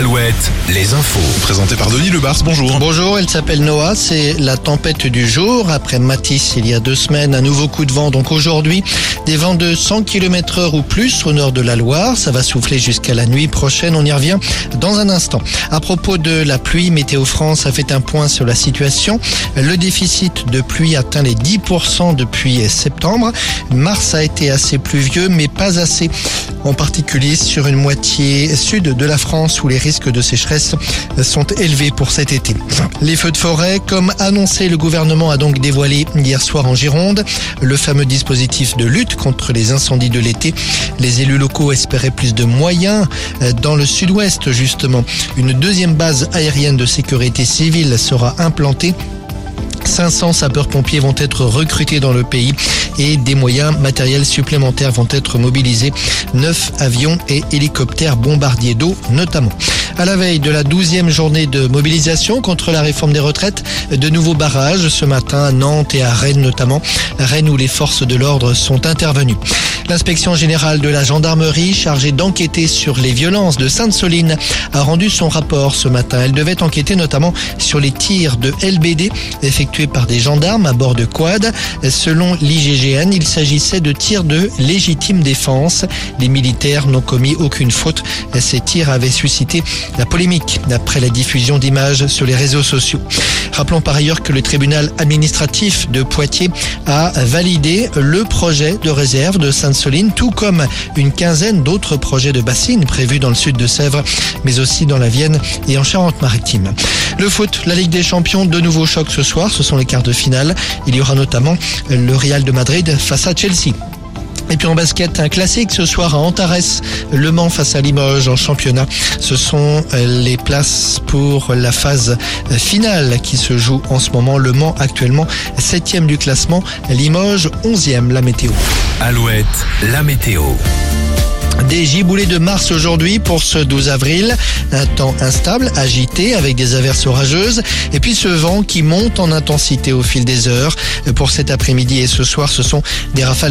Alouette, les infos. Présenté par Denis Lebars, bonjour. Bonjour, elle s'appelle Noah, c'est la tempête du jour. Après Matisse il y a deux semaines, un nouveau coup de vent. Donc aujourd'hui, des vents de 100 km heure ou plus au nord de la Loire. Ça va souffler jusqu'à la nuit prochaine. On y revient dans un instant. À propos de la pluie, Météo France a fait un point sur la situation. Le déficit de pluie atteint les 10% depuis septembre. Mars a été assez pluvieux, mais pas assez. En particulier sur une moitié sud de la France où les risques de sécheresse sont élevés pour cet été. Les feux de forêt, comme annoncé, le gouvernement a donc dévoilé hier soir en Gironde le fameux dispositif de lutte contre les incendies de l'été. Les élus locaux espéraient plus de moyens dans le sud-ouest justement. Une deuxième base aérienne de sécurité civile sera implantée 500 sapeurs-pompiers vont être recrutés dans le pays et des moyens matériels supplémentaires vont être mobilisés. Neuf avions et hélicoptères bombardiers d'eau notamment. À la veille de la douzième journée de mobilisation contre la réforme des retraites, de nouveaux barrages ce matin à Nantes et à Rennes notamment. Rennes où les forces de l'ordre sont intervenues. L'inspection générale de la gendarmerie chargée d'enquêter sur les violences de Sainte-Soline a rendu son rapport ce matin. Elle devait enquêter notamment sur les tirs de LBD effectués par des gendarmes à bord de quad. Selon l'IGGN, il s'agissait de tirs de légitime défense. Les militaires n'ont commis aucune faute. Ces tirs avaient suscité la polémique après la diffusion d'images sur les réseaux sociaux. Rappelons par ailleurs que le tribunal administratif de Poitiers a validé le projet de réserve de Sainte-Soline, tout comme une quinzaine d'autres projets de bassines prévus dans le sud de Sèvres, mais aussi dans la Vienne et en Charente-Maritime. Le foot, la Ligue des Champions, de nouveaux chocs ce soir, ce sont les quarts de finale. Il y aura notamment le Real de Madrid face à Chelsea. Et puis en basket, un classique ce soir à Antares, Le Mans face à Limoges en championnat. Ce sont les places pour la phase finale qui se joue en ce moment. Le Mans actuellement 7 du classement, Limoges 11e la météo. Alouette, la météo. Des giboulées de mars aujourd'hui pour ce 12 avril. Un temps instable, agité avec des averses orageuses. Et puis ce vent qui monte en intensité au fil des heures. Pour cet après-midi et ce soir, ce sont des rafales